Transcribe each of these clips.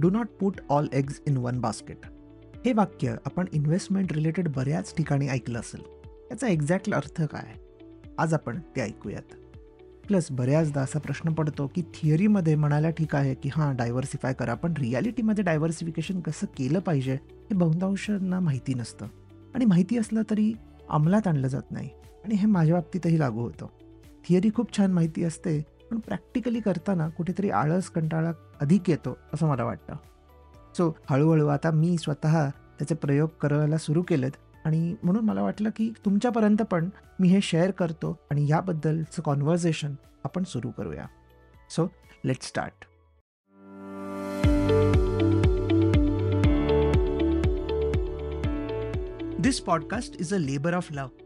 Do not put all eggs in one basket हे वाक्य आपण इन्व्हेस्टमेंट रिलेटेड बऱ्याच ठिकाणी ऐकलं असेल. याचा एक्झॅक्ट अर्थ काय? आज आपण ते ऐकूयात. प्लस बऱ्याचदा असा प्रश्न पडतो की थिअरीमध्ये म्हणायला ठीक आहे की हां डायव्हर्सिफाय करा पण रियालिटीमध्ये डायव्हर्सिफिकेशन कसं केलं पाहिजे हे बहुतांशांना माहिती नसतं. आणि माहिती असलं तरी अंमलात आणलं जात नाही. आणि हे माझ्या बाबतीतही लागू होतं. थिअरी खूप छान माहिती असते पण प्रॅक्टिकली करताना कुठेतरी आळस कंटाळा अधिक येतो असं मला वाटतं. सो हळूहळू आता मी स्वतः त्याचे प्रयोग करायला सुरू केलेत आणि म्हणून मला वाटलं की तुमच्यापर्यंत पण मी हे शेअर करतो आणि याबद्दलचं कॉन्व्हर्सेशन आपण सुरू करूया. So let start this podcast is a labour of love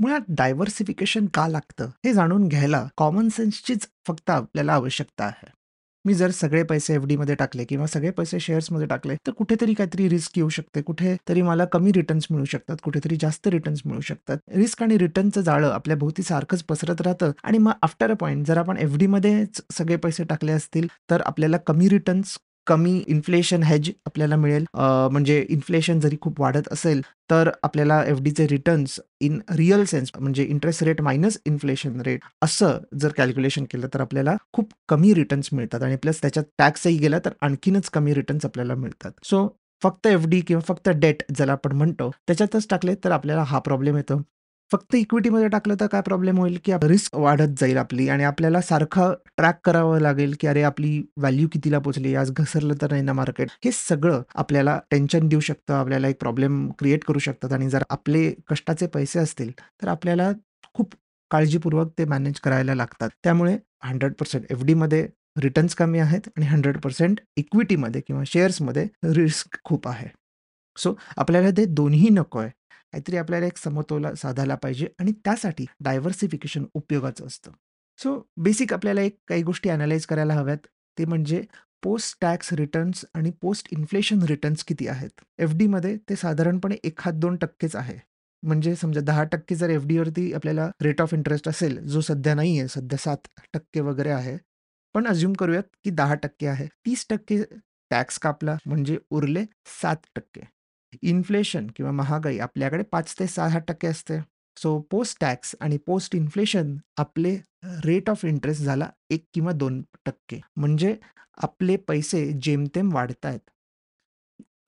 मुळात डायव्हर्सिफिकेशन का लागतं? हे जाणून घ्यायला कॉमन सेन्सचीच फक्त आपल्याला आवश्यकता आहे. मी जर सगळे पैसे एफमध्ये टाकले किंवा सगळे पैसे शेअर्समध्ये टाकले तर कुठेतरी काहीतरी रिस्क येऊ शकते. कुठेतरी मला कमी रिटर्न्स मिळू शकतात कुठेतरी जास्त रिटर्न्स मिळू शकतात. रिस्क आणि रिटर्नचं जाळं आपल्या भोवती सारखंच पसरत राहतं आणि मग आफ्टर अ पॉईंट जर आपण एफ मध्येच सगळे पैसे टाकले असतील तर आपल्याला कमी रिटर्न्स कमी इन्फ्लेशन हेज आपल्याला मिळेल. म्हणजे इन्फ्लेशन जरी खूप वाढत असेल तर आपल्याला एफ डीचे रिटर्न्स इन रिअल सेन्स म्हणजे interest rate minus inflation rate असं जर कॅल्क्युलेशन केलं तर आपल्याला खूप कमी रिटर्न्स मिळतात. आणि प्लस त्याच्यात टॅक्सही गेला तर आणखीनच कमी रिटर्न्स आपल्याला मिळतात. सो फक्त एफ डी किंवा फक्त डेट ज्याला आपण म्हणतो त्याच्यातच टाकले तर आपल्याला हा प्रॉब्लेम येतो. फक्त इक्विटीमध्ये टाकलं तर काय प्रॉब्लेम होईल की रिस्क वाढत जाईल आपली आणि आपल्याला सारखं ट्रॅक करावं लागेल की अरे आपली व्हॅल्यू कितीला पोचली आज घसरलं तर नाही ना मार्केट हे सगळं आपल्याला टेन्शन देऊ शकतं आपल्याला एक प्रॉब्लेम क्रिएट करू शकतात आणि जर आपले कष्टाचे पैसे असतील तर आपल्याला खूप काळजीपूर्वक ते मॅनेज करायला लागतात. त्यामुळे हंड्रेड पर्सेंट एफ डीमध्ये रिटर्न्स कमी आहेत आणि हंड्रेड पर्सेंट इक्विटीमध्ये किंवा शेअर्समध्ये रिस्क खूप आहे. सो आपल्याला ते दोन्ही नको आहे. काहीतरी आपल्याला एक समतोल साधायला पाहिजे आणि त्यासाठी डायव्हर्सिफिकेशन उपयोगाचं असतं. सो बेसिक आपल्याला एक काही गोष्टी अनालाइज करायला हव्यात. ते म्हणजे पोस्ट टॅक्स रिटर्न्स आणि पोस्ट इन्फ्लेशन रिटर्न्स किती आहेत? एफ डीमध्ये ते साधारणपणे एखाद दोन टक्केच आहे. म्हणजे समजा दहा टक्के जर एफ डीवरती आपल्याला रेट ऑफ इंटरेस्ट असेल जो सध्या नाही आहे सध्या सात टक्के वगैरे आहे पण अज्युम करूयात की दहा टक्के आहे तीस टक्के टॅक्स कापला म्हणजे उरले सात टक्के. इन्फ्लेशन किंवा महागाई आपल्याकडे पाच ते सहा टक्के असते. सो पोस्ट टॅक्स आणि पोस्ट इन्फ्लेशन आपले रेट ऑफ इंटरेस्ट झाला एक किंवा दोन टक्के. म्हणजे आपले पैसे जेमतेम वाढत आहेत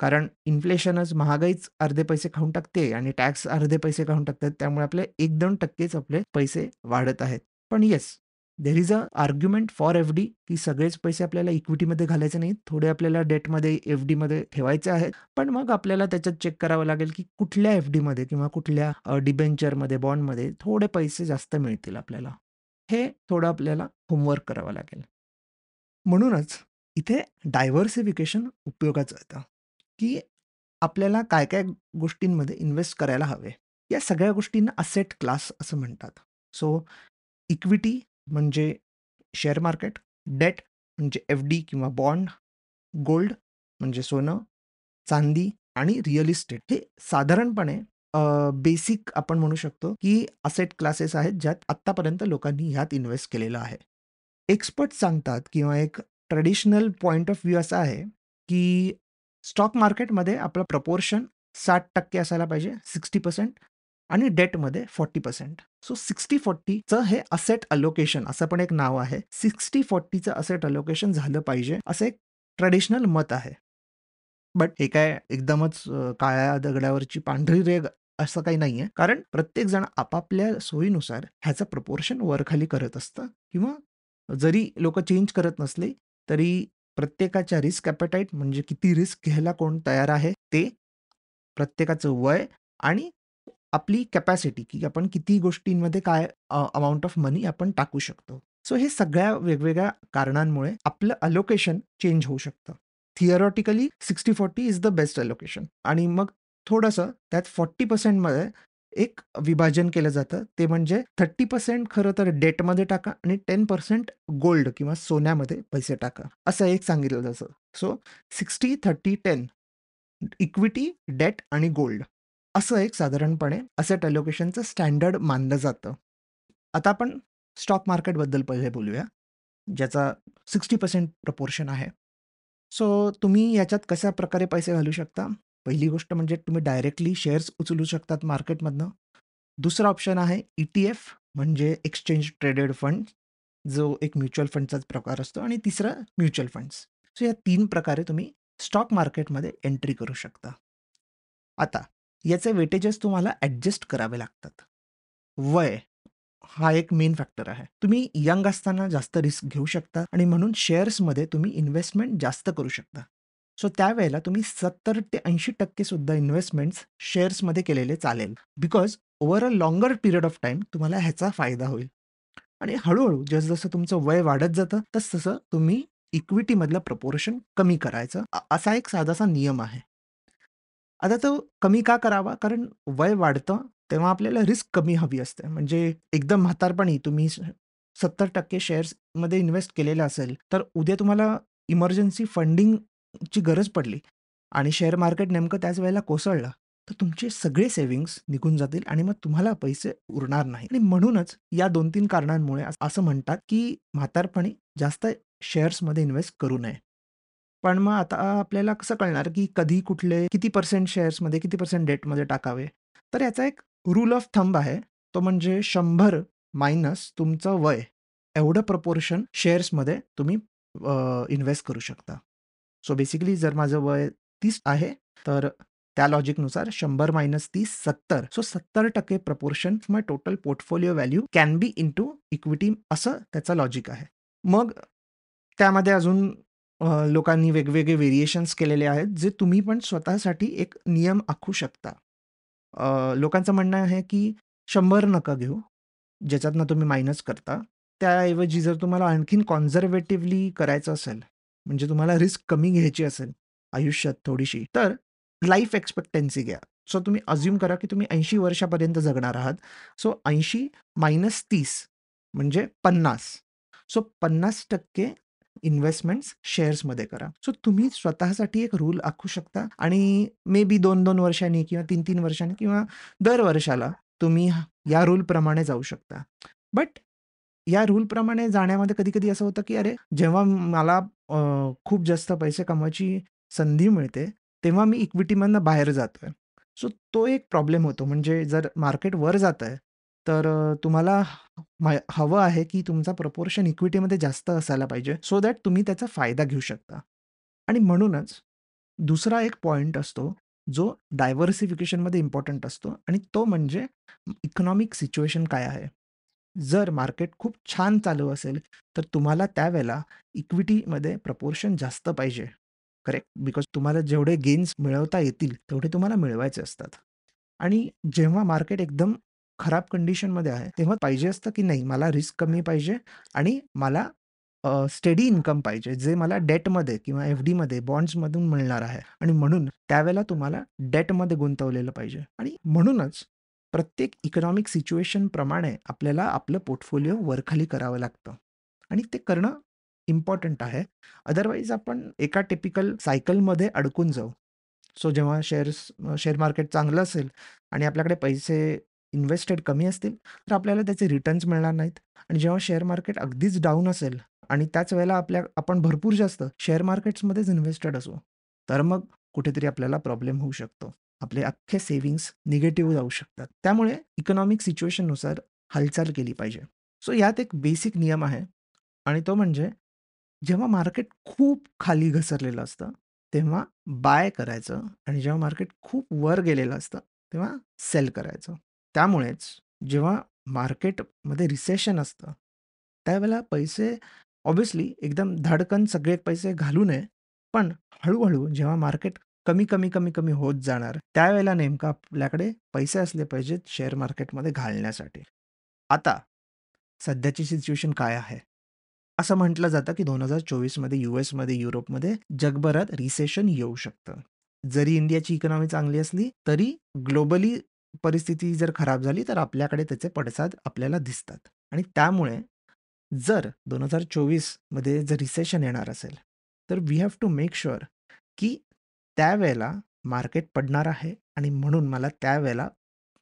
कारण इन्फ्लेशनच महागाईच अर्धे पैसे खाऊन टाकते आणि टॅक्स अर्धे पैसे खाऊन टाकतात. त्यामुळे आपले एक दोन टक्केच आपले पैसे वाढत आहेत. पण yes there is a argument for F D की सगळेच पैसे आपल्याला इक्विटीमध्ये घालायचे नाहीत. थोडे आपल्याला डेटमध्ये एफ डीमध्ये ठेवायचे आहेत. पण मग आपल्याला त्याच्यात चेक करावं लागेल की कुठल्या एफ डीमध्ये किंवा कुठल्या डिबेंचरमध्ये बॉन्डमध्ये थोडे पैसे जास्त मिळतील आपल्याला. हे थोडं आपल्याला होमवर्क करावं लागेल. म्हणूनच इथे डायव्हर्सिफिकेशन उपयोगाचं येतं की आपल्याला काय काय गोष्टींमध्ये इन्व्हेस्ट करायला हवे. या सगळ्या गोष्टींना असेट क्लास असं म्हणतात. सो इक्विटी म्हणजे शेअर मार्केट डेट म्हणजे एफ डी किंवा बॉन्ड गोल्ड म्हणजे सोनं चांदी आणि रिअल इस्टेट. हे साधारणपणे बेसिक आपण म्हणू शकतो की असेट क्लासेस आहेत ज्यात आत्तापर्यंत लोकांनी ह्यात इन्व्हेस्ट केलेलं आहे. एक्सपर्ट सांगतात किंवा एक ट्रेडिशनल पॉईंट ऑफ व्ह्यू असा आहे की स्टॉक मार्केटमध्ये आपलं प्रपोर्शन साठ टक्के असायला पाहिजे सिक्स्टी पर्सेंट आणि डेटमध्ये फोर्टी पर्सेंट सो सिक्स्टी फॉर्टीचं हे असेट अलोकेशन असं पण एक नाव आहे. सिक्स्टी फोर्टीचं असेट अलोकेशन झालं पाहिजे असं एक ट्रेडिशनल मत आहे. बट हे काय एकदमच काळ्या दगडावरची पांढरी रेग असं काही नाहीये. कारण प्रत्येक जण आपापल्या सोयीनुसार ह्याचं प्रपोर्शन वरखाली करत असतं. किंवा जरी लोक चेंज करत नसले तरी प्रत्येकाच्या रिस्क ॲपेटाईट म्हणजे किती रिस्क घ्यायला कोण तयार आहे ते प्रत्येकाचं वय आणि आपली कॅपॅसिटी की आपण किती गोष्टींमध्ये काय अमाऊंट ऑफ मनी आपण टाकू शकतो सो हे सगळ्या वेगवेगळ्या कारणांमुळे आपलं अलोकेशन चेंज होऊ शकतं theoretically 60-40 is the best allocation आणि मग थोडंसं त्यात फॉर्टी पर्सेंटमध्ये एक विभाजन केलं जातं. ते म्हणजे 30% खरं तर डेटमध्ये टाका आणि 10% गोल्ड किंवा सोन्यामध्ये पैसे टाका. असं एक सांगितलं जातं. सो 60-30-10 इक्विटी, डेट आणि गोल्ड असं एक साधारणपणे असेट अलोकेशनचं स्टँडर्ड मानलं जातं. आता आपण स्टॉक मार्केटबद्दल पहिले बोलूया. ज्याचा 60% प्रपोर्शन आहे. सो तुम्ही याच्यात कशा प्रकारे पैसे घालू शकता? पहिली गोष्ट म्हणजे तुम्ही डायरेक्टली शेअर्स उचलू शकतात मार्केटमधनं. दुसरा ऑप्शन आहे ई-टी-एफ म्हणजे एक्सचेंज ट्रेडेड फंड जो एक म्युच्युअल फंडचाच प्रकार असतो आणि तिसरा म्युच्युअल फंड्स. सो या तीन प्रकारे तुम्ही स्टॉक मार्केटमध्ये एंट्री करू शकता. आता याचे वेटेजेस तुम्हाला ॲडजस्ट करावे लागतात. वय हा एक मेन फॅक्टर आहे. तुम्ही यंग असताना जास्त रिस्क घेऊ शकता आणि म्हणून शेअर्समध्ये तुम्ही इन्व्हेस्टमेंट जास्त करू शकता. सो त्यावेळेला तुम्ही 70%-80% सुद्धा इन्व्हेस्टमेंट्स शेअर्समध्ये केलेले चालेल. Because over a longer period of time तुम्हाला ह्याचा फायदा होईल. आणि हळूहळू जसजसं जसं तुमचं वय वाढत जातं, तसं-तसं तुम्ही इक्विटीमधलं प्रपोर्शन कमी करायचं. असा एक साधासा नियम आहे. आता तो कमी का करावा? कारण वय वाढतं, तेव्हा आपल्याला रिस्क कमी हवी असते. म्हणजे एकदम म्हातारपणी तुम्ही 70% शेअर्समध्ये इन्व्हेस्ट केलेलं असेल, तर उद्या तुम्हाला इमर्जन्सी फंडिंगची गरज पडली आणि शेअर मार्केट नेमकं त्याच वेळेला कोसळलं, तर तुमचे सगळे सेव्हिंग्ज निघून जातील आणि मग तुम्हाला पैसे उरणार नाही. आणि म्हणूनच या 2-3 कारणांमुळे असं म्हणतात, की म्हातारपणी जास्त शेअर्समध्ये इन्व्हेस्ट करू नये. पण मग आता आपल्याला कसं कळणार, की कधी कुठले किती पर्सेंट शेअर्समध्ये, किती पर्सेंट डेटमध्ये टाकावे? तर याचा एक रूल ऑफ थंब आहे. तो म्हणजे 100 मायनस तुमचं वय एवढं प्रपोर्शन शेअर्समध्ये तुम्ही अ, इन्व्हेस्ट करू शकता. सो बेसिकली जर माझं वय 30 आहे, तर त्या लॉजिकनुसार 100 minus 30 70 so 70% proportion my total portfolio value can be into equity असं त्याचं लॉजिक आहे. मग त्यामध्ये अजून अ, लोकांनी वेगवेगळे व्हेरिएशन्स केलेले आहेत, जे तुम्ही पण स्वतःसाठी एक नियम आखू शकता. अ, लोकांचं म्हणणं आहे, की 100 नका घेऊ, ज्याच्यातनं तुम्ही मायनस करता. त्याऐवजी जर तुम्हाला आणखीन कॉन्झर्वेटिव्हली करायचं असेल, म्हणजे तुम्हाला रिस्क कमी घ्यायची असेल आयुष्यात थोडीशी, तर लाईफ एक्स्पेक्टन्सी घ्या. सो तुम्ही अझ्युम करा, की तुम्ही 80 वर्षापर्यंत जगणार आहात. सो 80 मायनस 30 म्हणजे 50. सो 50% इन्व्हेस्टमेंट शेअर्समध्ये करा. सो तुम्ही स्वतःसाठी एक रूल आखू शकता आणि मे बी 2-2 वर्षांनी किंवा 3-3 वर्षांनी किंवा दर वर्षाला तुम्ही या रूलप्रमाणे जाऊ शकता. बट या रूलप्रमाणे जाण्यामध्ये कधी-कधी असं होतं, की अरे, जेव्हा मला खूप जास्त पैसे कमवायची संधी मिळते, तेव्हा मी इक्विटीमधनं बाहेर जातोय. सो तो एक प्रॉब्लेम होतो. म्हणजे जर मार्केट वर जात आहे तर अ, तुम्हाला हवं आहे, की तुमचा प्रपोर्शन इक्विटीमध्ये जास्त असायला पाहिजे, सो दॅट तुम्ही त्याचा फायदा घेऊ शकता. आणि म्हणूनच दुसरा एक पॉइंट असतो, जो डायव्हर्सिफिकेशनमध्ये इम्पोर्टंट असतो आणि तो म्हणजे इकॉनॉमिक सिच्युएशन काय आहे? जर मार्केट खूप छान चालू असेल, तर तुम्हाला त्यावेळेला इक्विटीमध्ये प्रपोर्शन जास्त पाहिजे. करेक्ट? बिकॉज तुम्हाला जेवढे गेन्स मिळवता येतील, तेवढे तुम्हाला मिळवायचे असतात. आणि जेव्हा मार्केट एकदम खराब कंडिशनमध्ये आहे, तेव्हा पाहिजे असतं, की नाही मला रिस्क कमी पाहिजे आणि मला स्टडी स्टेडी इन्कम पाहिजे, जे मला डेटमध्ये किंवा एफ-डीमध्ये, बॉन्ड्समधून मिळणार आहे आणि म्हणून त्यावेळेला तुम्हाला डेटमध्ये गुंतवलेलं पाहिजे. आणि म्हणूनच प्रत्येक इकॉनॉमिक सिच्युएशनप्रमाणे आपल्याला आपलं पोर्टफोलिओ वरखाली करावं लागतं आणि ते करणं इम्पॉर्टंट आहे. अदरवाईज आपण एका टिपिकल सायकलमध्ये अडकून जाऊ. सो जेव्हा शेअर्स शेअर मार्केट चांगलं असेल आणि आपल्याकडे पैसे इन्व्हेस्टेड कमी असतील, तर आपल्याला त्याचे रिटर्न्स मिळणार नाहीत आणि जेव्हा शेअर मार्केट अगदीच डाऊन असेल आणि त्याच वेळेला आपल्या आपण भरपूर जास्त शेअर मार्केट्समध्येच इन्व्हेस्टेड असू, तर मग कुठेतरी आपल्याला प्रॉब्लेम होऊ शकतो. आपले अख्खे सेव्हिंग्स निगेटिव्ह जाऊ शकतात. त्यामुळे इकॉनॉमिक सिच्युएशननुसार हालचाल केली पाहिजे. सो यात एक बेसिक नियम आहे आणि तो म्हणजे जेव्हा मार्केट खूप खाली घसरलेलं असतं, तेव्हा बाय करायचं आणि जेव्हा मार्केट खूप वर गेलेलं असतं, तेव्हा सेल करायचं. त्यामुळेच जेव्हा मार्केटमध्ये रिसेशन असतं, त्यावेळेला पैसे ऑब्व्हियसली एकदम धडकन सगळे पैसे घालू नये, पण हळू-हळू जेव्हा मार्केट कमी, कमी, कमी, कमी होत जाणार, त्यावेळेला नेमकं आपल्याकडे पैसे असले पाहिजेत शेअर मार्केटमध्ये घालण्यासाठी. आता सध्याची सिच्युएशन काय आहे? असं म्हटलं जातं, की 2024 मध्ये यूएसमध्ये, युरोपमध्ये जगभरात रिसेशन येऊ शकतं. जरी इंडियाची इकॉनॉमी चांगली असली, तरी ग्लोबली परिस्थिती जर खराब झाली, तर आपल्याकडे त्याचे पडसाद आपल्याला दिसतात. आणि त्यामुळे जर 2024 मध्ये जर रिसेशन येणार असेल, तर we have to make sure की त्यावेळेला मार्केट पडणार आहे आणि म्हणून मला त्यावेळेला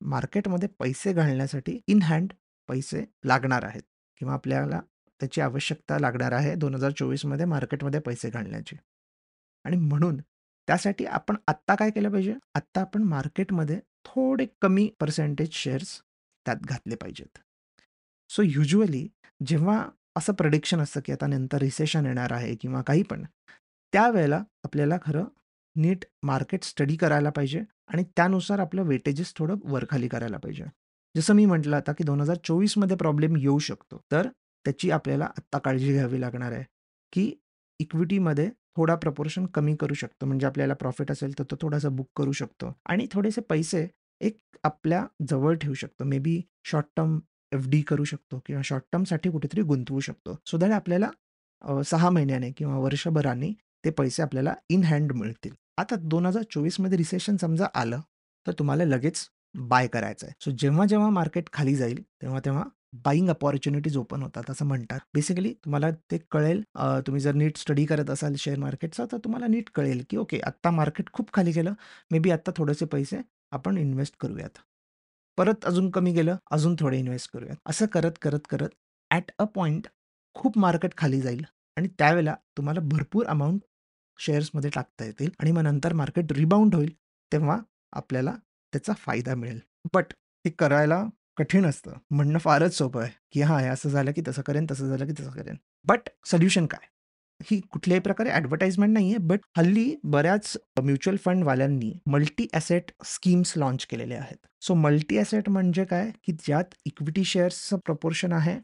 मार्केटमध्ये पैसे घालण्यासाठी इन हँड पैसे लागणार आहेत किंवा आपल्याला त्याची आवश्यकता लागणार आहे 2024 मध्ये मार्केटमध्ये पैसे घालण्याची. आणि म्हणून त्यासाठी आपण आत्ता काय केलं पाहिजे? आत्ता आपण मार्केटमध्ये थोडे कमी पर्सेंटेज शेअर्स त्यात घातले पाहिजेत. सो युजुअली जेव्हा असं प्रेडिक्शन असतं, की आता नंतर रिसेशन येणार आहे किंवा काही पण, त्यावेळेला आपल्याला खरं नीट मार्केट स्टडी करायला पाहिजे आणि त्यानुसार आपलं वेटेजेस थोडं वरखाली करायला पाहिजे. जसं मी म्हटलं आता, की 2024 मध्ये प्रॉब्लेम येऊ शकतो. तर त्याची आपल्याला आत्ता काळजी घ्यावी लागणार आहे, की इक्विटीमध्ये थोडा प्रपोर्शन कमी करू शकतो. म्हणजे आपल्याला प्रॉफिट असेल, तर तो थोडासा बुक करू शकतो आणि थोडेसे पैसे एक आपल्या जवळ ठेवू शकतो. Maybe short term F D करू शकतो किंवा शॉर्ट टर्मसाठी कुठेतरी गुंतवू शकतो. सो दॅट आपल्याला अ, 6 महिन्याने किंवा वर्षभराने ते पैसे आपल्याला इन हँड मिळतील. आता 2024 मध्ये रिसेशन समजा आलं, तर तुम्हाला लगेच बाय करायचं आहे. सो जेव्हा-जेव्हा मार्केट खाली जाईल, तेव्हा-तेव्हा बाईंग अपॉर्च्युनिटीज ओपन होतात असं म्हणतात. बेसिकली तुम्हाला ते कळेल तुम्ही जर नीट स्टडी करत असाल शेअर मार्केटचा, तर तुम्हाला नीट कळेल, की ओके आत्ता मार्केट खूप खाली गेलं. मे बी आत्ता थोडेसे पैसे आपण इन्व्हेस्ट करूयात. परत अजून कमी गेलं, अजून थोडे इन्व्हेस्ट करूयात. असं करत, करत, करत ॲट अ पॉईंट खूप मार्केट खाली जाईल आणि त्यावेळेला तुम्हाला भरपूर अमाऊंट शेअर्समध्ये टाकता येतील आणि मग नंतर मार्केट रिबाउंड होईल, तेव्हा आपल्याला त्याचा फायदा मिळेल. बट ते करायला कठीण असतं. म्हणणं फारच सोपं आहे, की हां, हे असं झालं की तसं करेन, तसं झालं की तसं करेन. बट सोल्युशन काय? ही कुठल्याही प्रकारे ॲडव्हर्टाइजमेंट नाहीये, बट हल्ली बऱ्याच म्युच्युअल फंडवाल्यांनी मल्टी ॲसेट स्कीम्स लाँच केलेले आहेत. सो मल्टी ॲसेट म्हणजे काय? की ज्यात इक्विटी शेअर्सचं प्रपोर्शन आहे,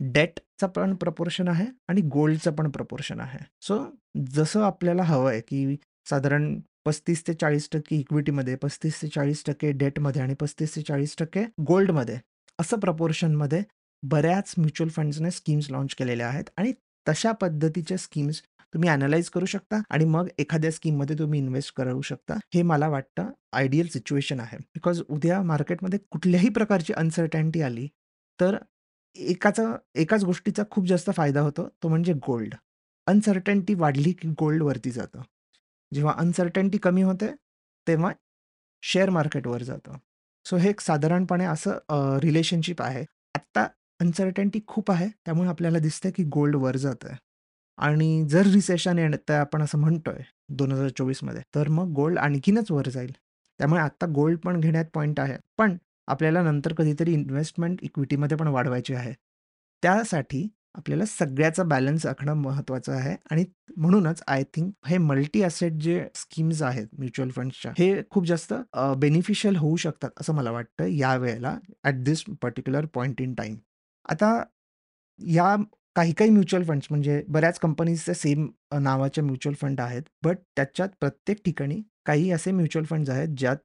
डेटचं पण प्रपोर्शन आहे आणि गोल्डचं पण प्रपोर्शन आहे. सो जसं आपल्याला हवं आहे की साधारण 35% ते 40% इक्विटीमध्ये, 35% ते 40% डेटमध्ये आणि 35% ते 40% गोल्डमध्ये असं प्रपोर्शनमध्ये बऱ्याच म्युच्युअल फंड्सने स्कीम्स लाँच केलेल्या आहेत आणि तशा पद्धतीच्या स्कीम्स तुम्ही अनालाइज करू शकता आणि मग एखाद्या स्कीममध्ये तुम्ही इन्व्हेस्ट करू शकता. हे मला वाटतं आयडियल सिच्युएशन आहे. बिकॉज उद्या मार्केटमध्ये कुठल्याही प्रकारची अनसर्टॅनिटी आली, तर एकाचा एकाच गोष्टीचा खूप जास्त फायदा होतो, तो म्हणजे गोल्ड. अनसर्टन्टी वाढली, की गोल्ड वरती जातं. जेव्हा अनसर्टन्टी कमी होते, तेव्हा शेअर मार्केट वर जातं. सो हे एक साधारणपणे असं अ, रिलेशनशिप आहे. आत्ता अनसर्टन्टी खूप आहे, त्यामुळे आपल्याला दिसतंय, की गोल्ड वर जातंय आणि जर रिसेशन येतंय आपण असं म्हणतोय 2024 मध्ये, तर मग गोल्ड आणखीनच वर जाईल. त्यामुळे आत्ता गोल्ड पण घेण्यात पॉइंट आहे. पण आपल्याला नंतर कधीतरी इन्व्हेस्टमेंट इक्विटीमध्ये पण वाढवायची आहे. त्यासाठी आपल्याला सगळ्याचा बॅलन्स आखणं महत्त्वाचं आहे आणि म्हणूनच आय थिंक हे मल्टी असेट जे स्कीम्स आहेत म्युच्युअल फंड्सच्या, हे खूप जास्त बेनिफिशियल होऊ शकतात असं मला वाटतं या वेळेला at this particular point in time. आता या काही-काही म्युच्युअल फंड्स म्हणजे बऱ्याच कंपनीजचे सेम नावाचे म्युच्युअल फंड आहेत. बट त्याच्यात प्रत्येक ठिकाणी काही असे म्युच्युअल फंड्स आहेत, ज्यात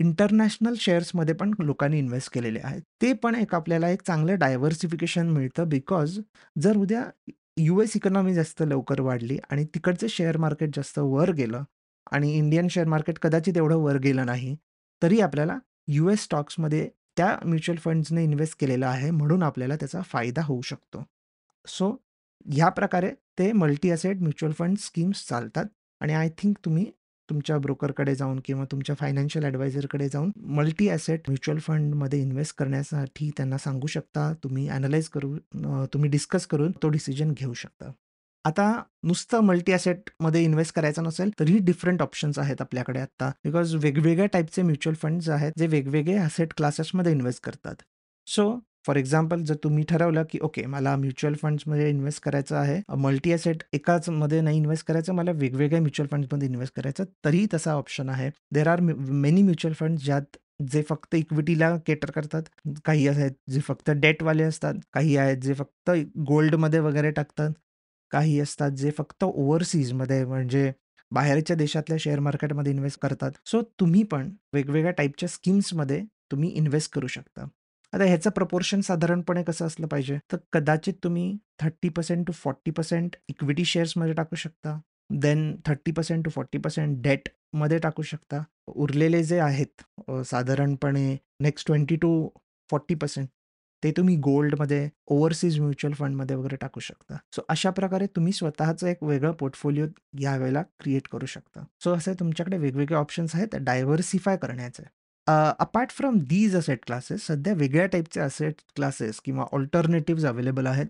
इंटरनॅशनल शेअर्समध्ये पण लोकांनी इन्व्हेस्ट केलेले आहेत. ते पण एक आपल्याला एक चांगलं डायव्हर्सिफिकेशन मिळतं बिकॉज जर उद्या यूएस इकॉनॉमी जास्त लवकर वाढली आणि तिकडचं शेअर मार्केट जास्त वर गेलं आणि इंडियन शेअर मार्केट कदाचित एवढं वर गेलं नाही, तरी आपल्याला यू एस स्टॉक्समध्ये त्या म्युच्युअल फंड्सने इन्व्हेस्ट केलेलं आहे, म्हणून आपल्याला त्याचा फायदा होऊ शकतो. सो ह्या प्रकारे ते multi asset mutual fund schemes चालतात आणि आय थिंक तुम्ही तुमच्या ब्रोकरकडे जाऊन किंवा तुमच्या फायनान्शियल ॲडवायझरकडे जाऊन मल्टी ॲसेट म्युच्युअल फंडमध्ये इन्व्हेस्ट करण्यासाठी त्यांना सांगू शकता. तुम्ही ॲनालाइज करून तुम्ही डिस्कस करून तो डिसिजन घेऊ शकता. आता नुसतं मल्टी ॲसेटमध्ये इन्व्हेस्ट करायचं नसेल, तरीही डिफरंट ऑप्शन्स आहेत आपल्याकडे आत्ता. बिकॉज वेगवेगळ्या टाइपचे म्युच्युअल फंड्स आहेत, जे वेगवेगळे ॲसेट क्लासेसमध्ये इन्व्हेस्ट करतात. सो फॉर एक्झाम्पल जर तुम्ही ठरवलं, की ओके मला म्युच्युअल फंड्समध्ये इन्व्हेस्ट करायचं आहे. मल्टी ॲसेट एकाचमध्ये नाही इन्व्हेस्ट करायचं, मला वेगवेगळ्या म्युच्युअल फंड्समध्ये इन्व्हेस्ट करायचं, तरीही तसा ऑप्शन आहे. There are many mutual funds ज्यात जे फक्त इक्विटीला केटर करतात. काही आहेत जे फक्त डेटवाले असतात. काही आहेत जे फक्त गोल्डमध्ये वगैरे टाकतात. काही असतात जे फक्त ओव्हरसीजमध्ये म्हणजे बाहेरच्या देशातल्या शेअर मार्केटमध्ये इन्व्हेस्ट करतात. सो तुम्ही पण वेगवेगळ्या टाईपच्या स्कीम्समध्ये तुम्ही इन्व्हेस्ट करू शकता. आता ह्याचं प्रपोर्शन साधारणपणे कसं असलं पाहिजे? तर कदाचित तुम्ही 30% टू 40% इक्विटी शेअर्समध्ये टाकू शकता. देन 30% टू 40% डेटमध्ये टाकू शकता. उरलेले जे आहेत साधारणपणे नेक्स्ट 20 टू 40% ते तुम्ही गोल्डमध्ये, ओव्हरसीज म्युच्युअल फंडमध्ये वगैरे टाकू शकता. सो अशा प्रकारे तुम्ही स्वतःचं एक वेगळं पोर्टफोलिओ यावेळेला क्रिएट करू शकता. सो असे तुमच्याकडे वेगवेगळे ऑप्शन्स आहेत डायव्हर्सिफाय करण्याचे. अ, apart from these asset classes सध्या वेगळ्या टाईपचे असेट क्लासेस किंवा अल्टरनेटिव्हज अवेलेबल आहेत.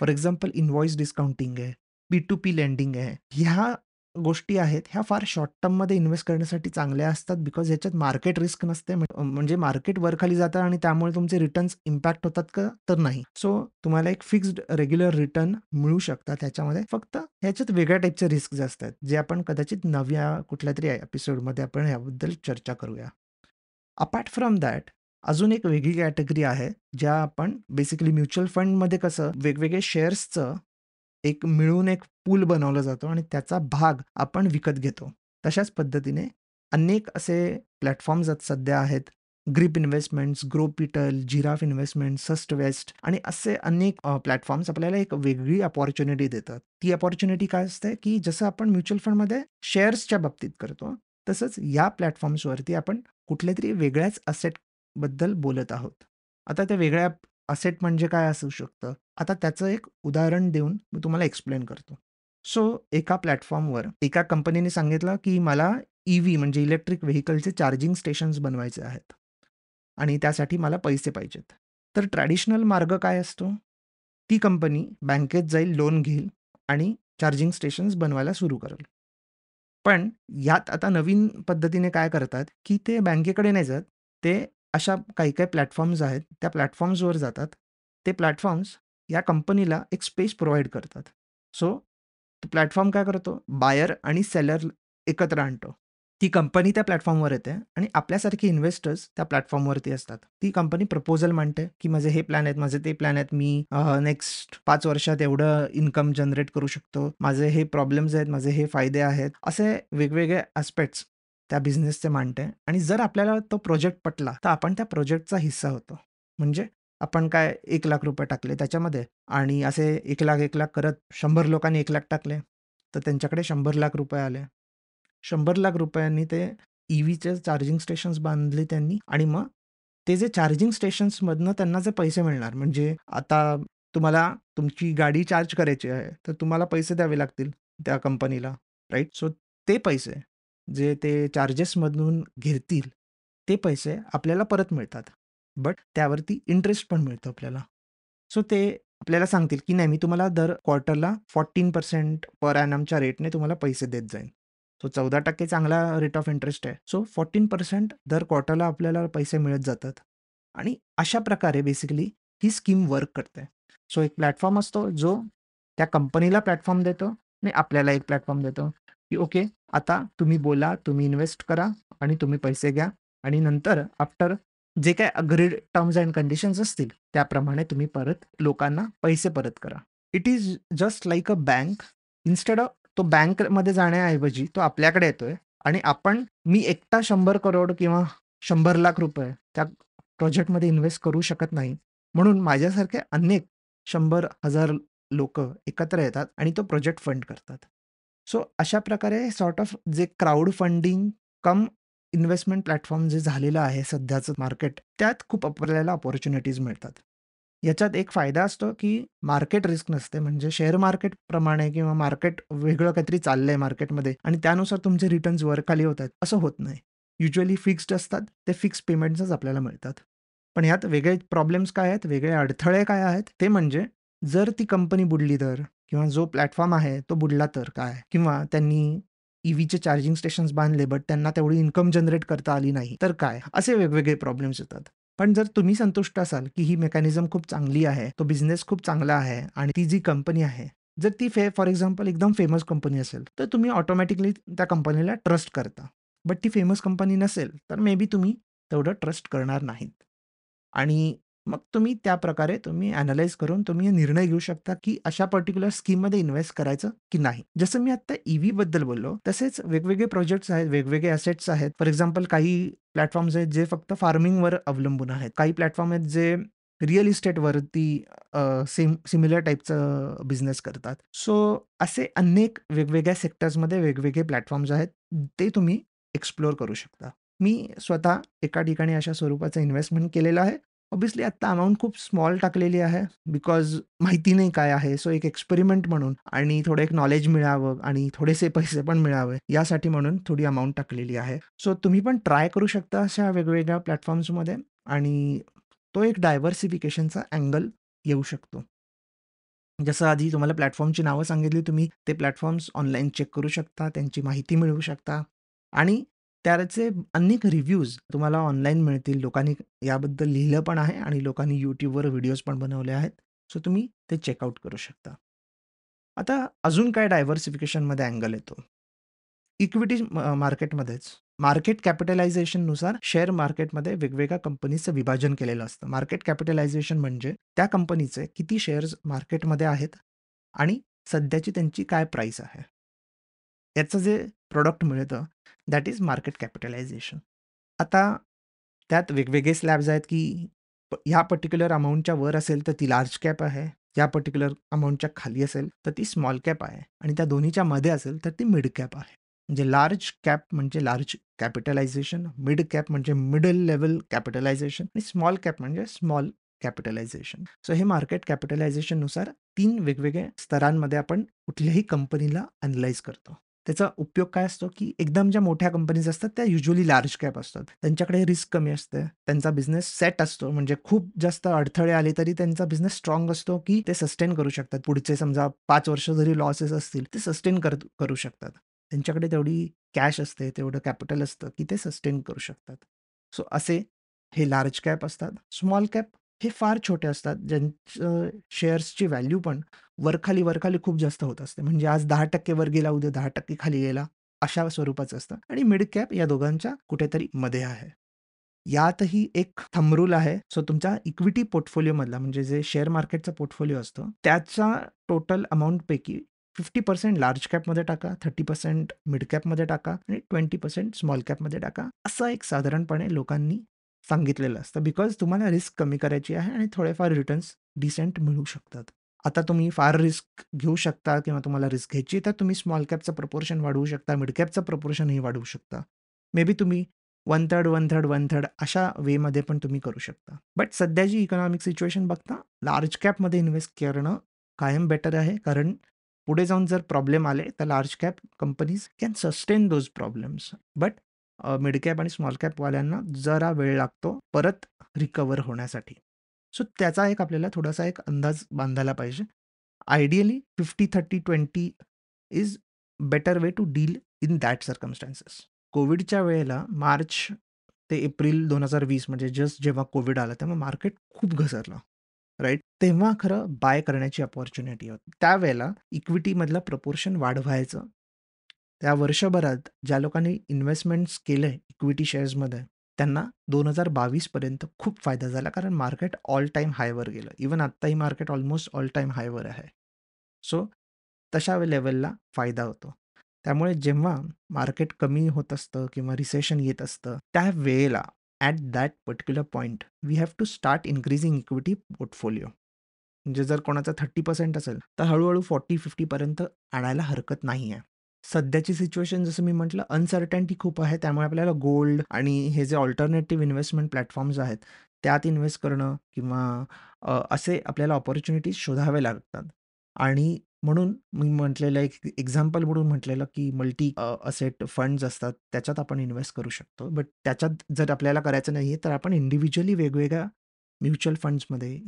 फॉर एक्झाम्पल इन्व्हॉइस डिस्काउंटिंग आहे, पी-टू-पी लेंडिंग आहे. ह्या गोष्टी आहेत, ह्या फार शॉर्ट टर्ममध्ये इन्व्हेस्ट करण्यासाठी चांगल्या असतात बिकॉज ह्याच्यात मार्केट रिस्क नसते. म्ह म्हणजे मार्केट वर-खाली जातं आणि त्यामुळे तुमचे रिटर्न्स इम्पॅक्ट होतात का? तर नाही. सो तुम्हाला एक फिक्स्ड रेग्युलर रिटर्न मिळू शकतात ह्याच्यामध्ये. फक्त ह्याच्यात वेगळ्या टाईपचे रिस्क जास्त आहेत, जे आपण कदाचित नव्या कुठल्यातरी एपिसोडमध्ये आपण याबद्दल चर्चा करूया. अपार्ट फ्रॉम दॅट अजून एक वेगळी कॅटेगरी आहे, ज्या आपण बेसिकली म्युच्युअल फंडमध्ये कसं वेगवेगळे शेअर्सचं एक मिळून एक पूल बनवलं जातो आणि त्याचा भाग आपण विकत घेतो. तशाच पद्धतीने अनेक असे प्लॅटफॉर्म्स सध्या आहेत. Grip investments, Growpital, Jiraaf investment, Sustvest आणि असे अनेक प्लॅटफॉर्म्स आपल्याला एक वेगळी अपॉर्च्युनिटी देतात. ती अपॉर्च्युनिटी काय असते, की जसं आपण म्युच्युअल फंडमध्ये शेअर्सच्या बाबतीत करतो, तसंच या प्लॅटफॉर्म्सवरती आपण कुठल्या तरी वेगळ्याच असेटबद्दल बोलत आहोत. आता त्या वेगळ्या असेट म्हणजे काय असू शकतं? आता त्याचं एक उदाहरण देऊन मी तुम्हाला एक्सप्लेन करतो. सो एका प्लॅटफॉर्मवर एका कंपनीने सांगितलं, की मला ईव्ही म्हणजे इलेक्ट्रिक व्हेकलचे चार्जिंग स्टेशन्स बनवायचे आहेत आणि त्यासाठी मला पैसे पाहिजेत. तर ट्रॅडिशनल मार्ग काय असतो? ती कंपनी बँकेत जाईल, लोन घेईल आणि चार्जिंग स्टेशन्स बनवायला सुरू करेल. पण यात आता नवीन पद्धतीने काय करतात, की ते बँकेकडे नाही जात. ते अशा काही-काही प्लॅटफॉर्म्स आहेत, त्या प्लॅटफॉर्म्सवर जातात. ते प्लॅटफॉर्म्स या कंपनीला एक स्पेस प्रोव्हाईड करतात. सो प्लॅटफॉर्म काय करतो? बायर आणि सेलर एकत्र आणतो. ती कंपनी त्या प्लॅटफॉर्मवर येते आणि आपल्यासारखे इन्व्हेस्टर्स त्या प्लॅटफॉर्मवरती असतात. ती कंपनी प्रपोजल मांडते, की माझे हे प्लॅन आहेत, माझे ते प्लॅन आहेत. मी नेक्स्ट पाच वर्षात एवढं इन्कम जनरेट करू शकतो. माझे हे प्रॉब्लेम्स आहेत, माझे हे फायदे आहेत. असे वेगवेगळे आस्पेक्ट्स त्या बिझनेसचे मांडते आणि जर आपल्याला तो प्रोजेक्ट पटला, तर आपण त्या प्रोजेक्टचा हिस्सा होतो. म्हणजे आपण काय एक लाख रुपये टाकले त्याच्यामध्ये आणि असे एक लाख एक लाख करत शंभर लोकांनी एक लाख टाकले, तर त्यांच्याकडे शंभर लाख रुपये आले. शंभर लाख रुपयांनी ते ईव्हीचे चार्जिंग स्टेशन्स बांधले त्यांनी आणि मग ते जे चार्जिंग स्टेशन्समधनं त्यांना जे पैसे मिळणार म्हणजे आता तुम्हाला तुमची गाडी चार्ज करायची आहे, तर तुम्हाला पैसे द्यावे लागतील त्या कंपनीला, राईट सो ते पैसे जे ते चार्जेसमधून घेतील, ते पैसे आपल्याला परत मिळतात. बट त्यावरती इंटरेस्ट पण मिळतो आपल्याला. सो ते आपल्याला सांगतील, की नाही मी तुम्हाला दर क्वार्टरला 14% पर ॲनमच्या रेटने तुम्हाला पैसे देत जाईन. सो 14% चांगला रेट ऑफ इंटरेस्ट आहे. सो 14% दर क्वार्टरला आपल्याला पैसे मिळत जातात आणि अशा प्रकारे बेसिकली ही स्कीम वर्क करते. सो एक प्लॅटफॉर्म असतो, जो त्या कंपनीला प्लॅटफॉर्म देतो आणि आपल्याला एक प्लॅटफॉर्म देतो, की ओके आता तुम्ही बोला, तुम्ही इन्व्हेस्ट करा आणि तुम्ही पैसे घ्या आणि नंतर आफ्टर जे काही अग्रीड टर्म्स अँड कंडिशन्स असतील, त्याप्रमाणे तुम्ही परत लोकांना पैसे परत करा. It is just like a bank. Instead of तो बँकमध्ये जाण्याऐवजी तो आपल्याकडे येतोय आणि आपण मी एकटा शंभर करोड किंवा शंभर लाख रुपये त्या प्रोजेक्टमध्ये इन्व्हेस्ट करू शकत नाही. म्हणून माझ्यासारखे अनेक शंभर हजार लोक एकत्र येतात आणि तो प्रोजेक्ट फंड करतात. सो अशा प्रकारे सॉर्ट ऑफ जे crowd funding cum investment platform जे झालेलं आहे सध्याचं मार्केट, त्यात खूप आपल्याला अपॉर्च्युनिटीज मिळतात. याच्यात एक फायदा असतो, की मार्केट रिस्क नसते. म्हणजे शेअर मार्केट प्रमाणे किंवा मार्केट वेगळं काहीतरी चाललंय मार्केटमध्ये आणि त्यानुसार तुमचे रिटर्न्स वर-खाली होत आहेत, असं होत नाही. युज्युअली फिक्स्ड असतात. ते फिक्स पेमेंट्सच आपल्याला मिळतात. पण ह्यात वेगळे प्रॉब्लेम्स काय आहेत? वेगळे अडथळे काय आहेत? ते म्हणजे जर ती कंपनी बुडली तर? किंवा जो प्लॅटफॉर्म आहे तो बुडला तर काय? किंवा त्यांनी ईव्हीचे चार्जिंग स्टेशन्स बांधले, बट त्यांना तेवढी इन्कम जनरेट करता आली नाही, तर काय? असे वेगवेगळे प्रॉब्लेम्स येतात. पण जर तुम्ही संतुष्ट असाल, की ही मेकॅनिझम खूप चांगली आहे, तो बिझनेस खूप चांगला आहे आणि ती जी कंपनी आहे, जर ती फे फॉर एक्झाम्पल एकदम फेमस कंपनी असेल, तर तुम्ही ऑटोमॅटिकली त्या कंपनीला ट्रस्ट करता. बट ती फेमस कंपनी नसेल, तर मे बी तुम्ही तेवढं ट्रस्ट करणार नाहीत. आणि मग तुम्ही त्या प्रकारे तुम्ही ॲनलाईज करून तुम्ही निर्णय घेऊ शकता, की अशा पर्टिक्युलर स्कीममध्ये इन्व्हेस्ट करायचं की नाही. जसं मी आत्ता ईव्हीबद्दल बोललो, तसेच वेगवेगळे प्रोजेक्ट्स आहेत, वेगवेगळे असेट्स आहेत. फॉर एक्झाम्पल काही प्लॅटफॉर्म्स आहेत, जे फक्त फार्मिंगवर अवलंबून आहेत. काही प्लॅटफॉर्म आहेत, जे रिअल इस्टेटवरती अ, सिम सिमिलर टाइपचं बिझनेस करतात. सो असे अनेक वेगवेगळ्या सेक्टर्समध्ये वेगवेगळे प्लॅटफॉर्म्स आहेत. ते तुम्ही एक्सप्लोर करू शकता. मी स्वतः एका ठिकाणी अशा स्वरूपाचं इन्व्हेस्टमेंट केलेलं आहे. ऑब्व्हियसली आत्ता अमाऊंट खूप स्मॉल टाकलेली आहे. बिकॉज माहिती नाही काय आहे. सो एक एक्सपेरिमेंट म्हणून आणि थोडं एक नॉलेज मिळावं आणि थोडेसे पैसे पण मिळावे यासाठी म्हणून थोडी अमाऊंट टाकलेली आहे. सो तुम्ही पण ट्राय करू शकता अशा वेगवेगळ्या प्लॅटफॉर्म्समध्ये आणि तो एक डायव्हर्सिफिकेशनचा अँगल येऊ शकतो. जसं आधी तुम्हाला प्लॅटफॉर्मची नावं सांगितली तुम्ही ते प्लॅटफॉर्म्स ऑनलाईन चेक करू शकता, त्यांची माहिती मिळवू शकता आणि त्याचे अनेक रिव्ह्यूज तुम्हाला ऑनलाईन मिळतील. लोकांनी याबद्दल लिहिलं पण आहे आणि लोकांनी YouTubeवर व्हिडिओज पण बनवले आहेत. सो तुम्ही ते चेकआउट करू शकता. आता अजून काय डायव्हर्सिफिकेशनमध्ये अँगल येतो. इक्विटी मार्केटमध्येच मार्केट कॅपिटलायझेशननुसार शेअर मार्केटमध्ये वेगवेगळ्या कंपनीचं विभाजन केलेलं असतं. मार्केट कॅपिटलायझेशन म्हणजे त्या कंपनीचे किती शेअर्स मार्केटमध्ये आहेत आणि सध्याची त्यांची काय प्राईस आहे. याचं जे प्रोडक्ट मिळतं दॅट इज मार्केट कॅपिटलायझेशन. आता त्यात वेगवेगळे स्लॅब्स आहेत, की प ह्या पर्टिक्युलर अमाऊंटच्या वर असेल तर ती लार्ज कॅप आहे. या पर्टिक्युलर अमाऊंटच्या खाली असेल तर ती स्मॉल कॅप आहे आणि त्या दोन्हीच्या मध्ये असेल तर ती मिड कॅप आहे. म्हणजे लार्ज कॅप म्हणजे लार्ज कॅपिटलायझेशन, मिड कॅप म्हणजे मिडल लेवल कॅपिटलायझेशन आणि स्मॉल कॅप म्हणजे स्मॉल कॅपिटलायझेशन. सो हे मार्केट कॅपिटलायझेशननुसार तीन वेगवेगळ्या स्तरांमध्ये आपण कुठल्याही कंपनीला अनलाइज करतो. त्याचा उपयोग काय असतो, की एकदम ज्या मोठ्या कंपनीज असतात त्या युजली लार्ज कॅप असतात. त्यांच्याकडे रिस्क कमी असते. त्यांचा बिझनेस सेट असतो. म्हणजे खूप जास्त अडथळे आले तरी त्यांचा बिझनेस स्ट्रॉंग असतो, की ते सस्टेन करू शकतात. पुढचे समजा पाच वर्ष जरी लॉसेस असतील ते सस्टेन कर करू शकतात. त्यांच्याकडे तेवढी कॅश असते, तेवढं कॅपिटल असतं, की ते सस्टेन करू शकतात. सो असे हे लार्ज कॅप असतात. स्मॉल कॅप हे फार छोटे असतात. ज्यांचं शेअर्सची व्हॅल्यू पण वर-खाली, खूप जास्त होत असते. म्हणजे आज 10% वर गेला, उद्या 10% खाली गेला, अशा स्वरूपाचं असतं आणि मिड कॅप या दोघांच्या कुठेतरी मध्ये आहे. यातही एक थंबरूल आहे. सो तुमच्या इक्विटी पोर्टफोलिओमधला म्हणजे जे शेअर मार्केटचा पोर्टफोलिओ असतो, त्याच्या टोटल अमाउंटपैकी 50% लार्ज कॅपमध्ये टाका, 30% मिड कॅपमध्ये टाका आणि 20% स्मॉल कॅपमध्ये टाका. असं एक साधारणपणे लोकांनी सांगितलेलं असतं. बिकॉज तुम्हाला रिस्क कमी करायची आहे आणि थोडेफार रिटर्न्स डिसेंट मिळू शकतात. आता तुम्ही फार रिस्क घेऊ शकता किंवा तुम्हाला रिस्क घ्यायची तर तुम्ही स्मॉल कॅपचं प्रपोर्शन वाढवू शकता, मिड कॅपचं प्रपोर्शनही वाढवू शकता. मे बी तुम्ही 1/3, 1/3, 1/3 अशा वेमध्ये पण तुम्ही करू शकता. बट सध्याची इकॉनॉमिक सिच्युएशन बघता लार्ज कॅपमध्ये इन्व्हेस्ट करणं कायम बेटर आहे. कारण पुढे जाऊन जर प्रॉब्लेम आले तर large cap companies can sustain those problems. But mid cap आणि स्मॉल कॅपवाल्यांना जरा वेळ लागतो परत रिकवर होण्यासाठी. सो त्याचा एक आपल्याला थोडासा एक अंदाज बांधायला पाहिजे. Ideally 50-30-20 is better way to deal in that circumstances. कोव्हिडच्या वेळेला मार्च ते एप्रिल 2020 म्हणजे जस्ट जेव्हा कोव्हिड आला तेव्हा मार्केट खूप घसरलं. राइट? तेव्हा खरं बाय करण्याची अपॉर्च्युनिटी होती. त्यावेळेला इक्विटीमधलं प्रपोर्शन वाढवायचं. त्या वर्षभरात ज्या लोकांनी इन्व्हेस्टमेंट्स केलंय इक्विटी शेअर्समध्ये त्यांना दोन हजार बावीसपर्यंत खूप फायदा झाला. कारण मार्केट ऑल टाईम हायवर गेलं. इव्हन आत्ताही मार्केट ऑलमोस्ट ऑल टाईम हायवर आहे. सो तशा लेवलला फायदा होतो. त्यामुळे जेव्हा मार्केट कमी होत असतं किंवा रिसेशन येत असतं, त्या वेळेला at that particular point we have to start increasing equity portfolio. म्हणजे जर कोणाचा 30% असेल, तर हळूहळू फॉर्टी फिफ्टीपर्यंत आणायला हरकत नाही आहे सध्याची सिच्युएशन जसं मी म्हटलं अनसर्टन्टी खूप आहे. त्यामुळे आपल्याला गोल्ड आणि हे जे ऑल्टरनेटिव्ह इन्व्हेस्टमेंट प्लॅटफॉर्म्स आहेत, त्यात इन्व्हेस्ट करणं किंवा अ, असे आपल्याला ऑपॉर्च्युनिटीज शोधावे लागतात. आणि म्हणून मी म्हटलेलं एक एक्झाम्पल म्हणून म्हटलेलं, की मल्टी अ, असेट फंड्स असतात, त्याच्यात आपण इन्व्हेस्ट करू शकतो. बट त्याच्यात जर आपल्याला करायचं नाहीये, तर आपण इंडिव्हिज्युअली वेगवेगळ्या म्युच्युअल फंड्समध्ये,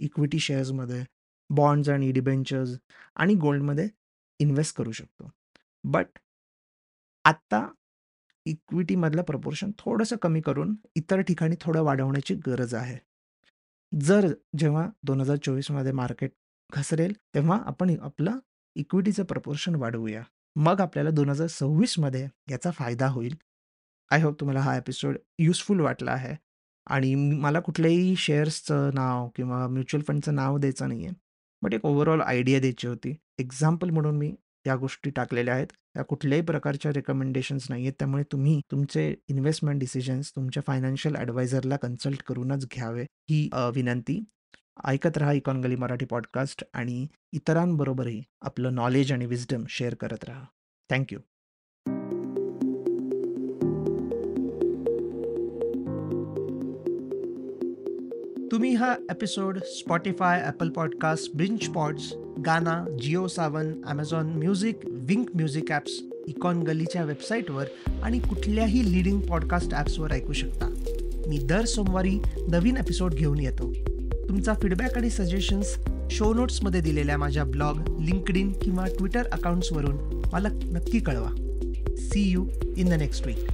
इक्विटी शेअर्समध्ये, बॉन्ड्स आणि डिबेंचर्स आणि गोल्डमध्ये इन्व्हेस्ट करू शकतो. बट आत्ता इक्विटीमधलं प्रपोर्शन थोडंसं कमी करून इतर ठिकाणी थोडं वाढवण्याची गरज आहे. जर जेव्हा दोन हजार चोवीसमध्ये मार्केट घसरेल, तेव्हा आपण आपलं इक्विटीचं प्रपोर्शन वाढवूया. मग आपल्याला दोन हजार सव्वीसमध्ये याचा फायदा होईल. आय होप तुम्हाला हा एपिसोड युजफुल वाटला आहे. आणि मला कुठल्याही शेअर्सचं नाव किंवा म्युच्युअल फंडचं नाव द्यायचं नाही आहे बट एक ओव्हरऑल आयडिया द्यायची होती एक्झाम्पल म्हणून मी या गोष्टी टाकलेल्या आहेत. त्या कुठल्याही प्रकारच्या रेकमेंडेशन्स नाही आहेत. त्यामुळे तुम्ही तुमचे इन्व्हेस्टमेंट डिसिजन्स तुमच्या फायनान्शियल ॲडवायझरला कन्सल्ट करूनच घ्यावे ही विनंती. ऐकत राहा इकॉनगली मराठी पॉडकास्ट आणि इतरांबरोबरही आपलं नॉलेज आणि विजडम शेअर करत राहा. थँक्यू तुम्ही हा एपिसोड स्पॉटीफाय ॲपल पॉडकास्ट ब्रिंच pods Gaana Jio Saavn Amazon music Wink music apps icon गलीच्या वेबसाईटवर आणि कुठल्याही लिडिंग पॉडकास्ट ॲप्सवर ऐकू शकता. मी दर सोमवारी नवीन एपिसोड घेऊन येतो. तुमचा फीडबॅक आणि सजेशन्स शो नोट्समध्ये दिलेल्या माझ्या ब्लॉग लिंकड इन किंवा ट्विटर अकाउंट्सवरून मला नक्की कळवा. See you in the next week